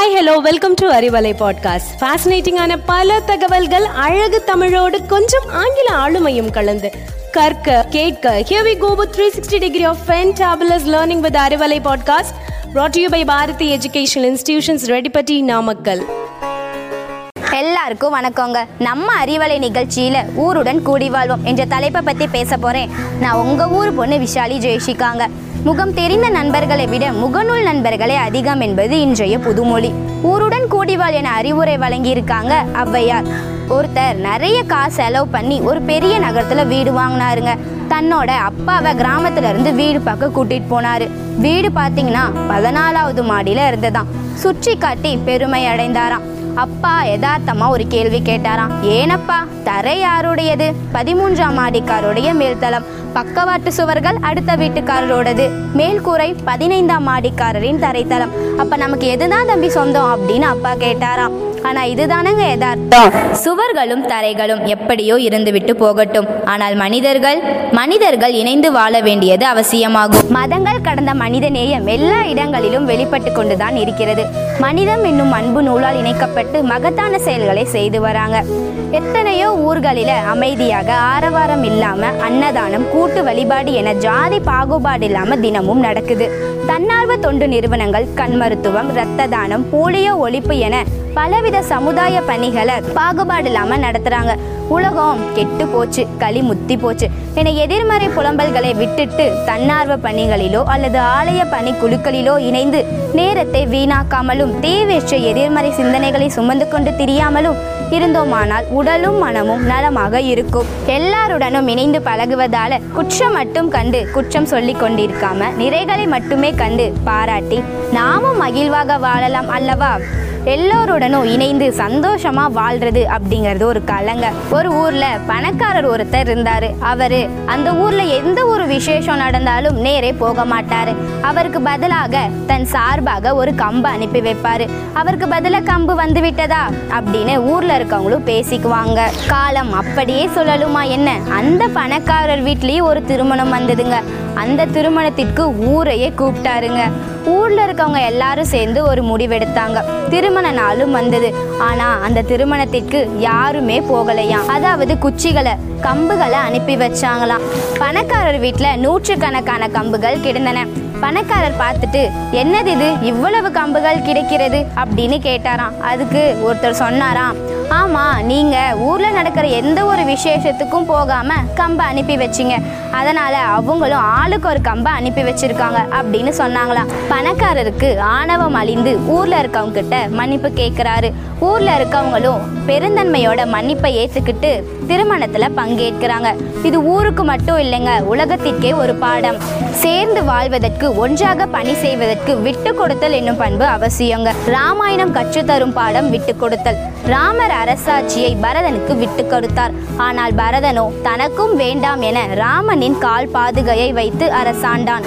Hi hello welcome to Arivalai podcast ஃபேசினேட்டிங்கான பல தகவல்கள் அழகு தமிழோடு கொஞ்சம் ஆங்கில ஆளுமையும் கலந்து. கற்க கேட்க here we go with 360 degree of fantabulous learning with Arivalai podcast brought to you by Bharathi educational institutions Reddipatti Namakkal எல்லாருக்கும் வணக்கங்க. நம்ம அறிவலை நிகழ்ச்சியில ஊருடன் கூடி வாழ்வோம் என்ற தலைப்பை பத்தி பேச போறேன். நான் உங்க ஊர் பொண்ணு விஷாலி ஜெயஷிகாங்க முகம் தெரிந்த நண்பர்களை விட முகநூல் நண்பர்களே அதிகம் என்பது இன்றைய புதுமொழி. ஊருடன் கூடிவாள் என அறிவுரை வழங்கியிருக்காங்க ஔவையார். ஒருத்தர் நிறைய காசு செலவு பண்ணி ஒரு பெரிய நகரத்துல வீடு வாங்கினாருங்க. தன்னோட அப்பாவை கிராமத்துல இருந்து வீடு பார்க்க கூட்டிட்டு போனாரு. வீடு பார்த்தீங்கன்னா பதினாலாவது மாடியில இருந்ததாம். சுற்றி காட்டி பெருமை அடைந்தாராம். அப்பா யதார்த்தமா ஒரு கேள்வி கேட்டாராம். ஏனப்பா தரை யாருடையது? பதிமூன்றாம் மாடிக்காருடைய மேல்தளம். பக்கவாட்டு சுவர்கள் அடுத்த வீட்டுக்காரரோடது. மேல்கூரை பதினைந்தாம் மாடிக்காரரின் தரைத்தளம். அப்ப நமக்கு எதுதான் தம்பி சொந்தம்? அப்படின்னு அப்பா கேட்டாராம். ஆனா இதுதானங்க எதார்த்தம் சுவர்களும் தரைகளும் எப்படியோ இருந்துவிட்டு போகட்டும். ஆனால் மனிதர்கள் மனிதர்கள் இணைந்து வாழ வேண்டியது அவசியமாகும். மதங்கள் கடந்த மனித நேயம் எல்லா இடங்களிலும் வெளிப்பட்டு கொண்டுதான் இருக்கிறது. மனிதம் என்னும் அன்பு நூலால் இணைக்கப்பட்டு மகத்தான செயல்களை செய்து வராங்க. எத்தனையோ ஊர்களில அமைதியாக ஆரவாரம் இல்லாம அன்னதானம் கூட்டு வழிபாடு என ஜாதி பாகுபாடு இல்லாம தினமும் நடக்குது. தன்னார்வ தொண்டு நிறுவனங்கள் கண் மருத்துவம் இரத்த தானம் போலியோ ஒழிப்பு என பலவித சமுதாய பணிகளை பாகுபாடு இல்லாம நடத்துறாங்க. உலகம் கெட்டு போச்சு களி முத்தி போச்சு. என எதிர்மறை புலம்பல்களை விட்டுட்டு தன்னார்வ பணிகளிலோ அல்லது ஆலய பணி குழுக்களிலோ இணைந்து நேரத்தை வீணாக்காமலும் தேவையற்ற எதிர்மறை சிந்தனைகளை சுமந்து கொண்டு திரியாமலும் இருந்தோமானால் உடலும் மனமும் நலமாக இருக்கும். எல்லாருடனும் இணைந்து பழகுவதால குற்றம் மட்டும் கண்டு குற்றம் சொல்லி கொண்டிருக்காம நிறைகளை மட்டுமே கண்டு பாராட்டி நாமும் மகிழ்வாக வாழலாம் அல்லவா? எல்லோருடனும் இணைந்து சந்தோஷமா வாழ்றது அப்படிங்கிறது ஒரு கலங்க. ஒரு ஊர்ல பணக்காரர் ஒருத்தர் இருந்தாரு. அவரு அந்த ஊர்ல எந்த ஒரு விசேஷம் நடந்தாலும் நேரே போக மாட்டாரு. அவருக்கு பதிலாக தன் சார்பாக ஒரு கம்பு அனுப்பி வைப்பாரு. அவருக்கு பதிலாக கம்பு வந்து விட்டதா அப்படின்னு ஊர்ல இருக்கவங்களும் பேசிக்குவாங்க. காலம் அப்படியே சொல்லலுமா என்ன? அந்த பணக்காரர் வீட்லயும் ஒரு திருமணம் வந்ததுங்க. அந்த திருமணத்திற்கு ஊரையே கூப்பிட்டாருங்க. ஊர்ல இருக்கவங்க எல்லாரும் சேர்ந்து ஒரு முடிவெடுத்தாங்க. திருமண நாளும் வந்தது. ஆனா அந்த திருமணத்திற்கு யாருமே போகலையாம் அதாவது குச்சிகளை கம்புகளை அனுப்பி வச்சாங்களாம். பணக்காரர் வீட்டுல நூற்றுக்கணக்கான கம்புகள் கிடந்தன. பணக்காரர் பார்த்துட்டு என்னது இது? இவ்வளவு கம்புகள் கிடைக்கிறது? அப்படின்னு கேட்டாராம். அதுக்கு ஒருத்தர் சொன்னாராம் ஆமாம் நீங்கள் ஊரில் நடக்கிற எந்த ஒரு விசேஷத்துக்கும் போகாமல் கம்பை அனுப்பி வச்சிங்க. அதனால் அவங்களும் ஆளுக்கு ஒரு கம்பை அனுப்பி வச்சுருக்காங்க அப்படின்னு சொன்னாங்களாம். பணக்காரருக்கு ஆணவம் அழிந்து ஊரில் இருக்கவங்கிட்ட மன்னிப்பு கேட்குறாரு. ஊரில் இருக்கவங்களும் பெருந்தன்மையோட மன்னிப்பை ஏற்றுக்கிட்டு திருமணத்தில் பங்கேற்கிறாங்க. இது ஊருக்கு மட்டும் இல்லைங்க உலகத்திற்கே ஒரு பாடம். சேர்ந்து வாழ்வதற்கு ஒன்றாக பணி செய்வதற்கு விட்டு கொடுத்தல் என்னும் பண்பு அவசியங்க. ராமாயணம் கற்றுத்தரும் பாடம் விட்டு கொடுத்தல். ராமர் அரசாட்சியை பரதனுக்கு விட்டு கொடுத்தார். ஆனால் பரதனோ தனக்கும் வேண்டாம் என ராமனின் கால் பாதுகையை வைத்து அரசாண்டான்.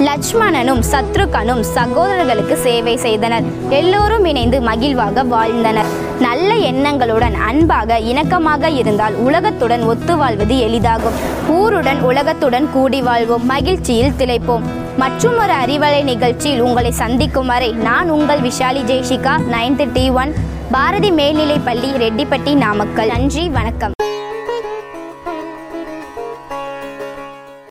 லட்சுமணனும் சத்ருகனும் சகோதரர்களுக்கு சேவை செய்தனர். எல்லோரும் இணைந்து மகிழ்வாக வாழ்ந்தனர். நல்ல எண்ணங்களுடன் அன்பாக இணக்கமாக இருந்தால் உலகத்துடன் ஒத்து வாழ்வது எளிதாகும். ஊருடன் உலகத்துடன் கூடி வாழ்வோம். மகிழ்ச்சியில் திளைப்போம். மற்றும் ஒரு அறிவலை நிகழ்ச்சியில் உங்களை சந்திக்கும் வரை நான் உங்கள் Vishali Jaishika ninth D one Bharathi மேல்நிலைப்பள்ளி ரெட்டிப்பட்டி நாமக்கல். நன்றி வணக்கம்.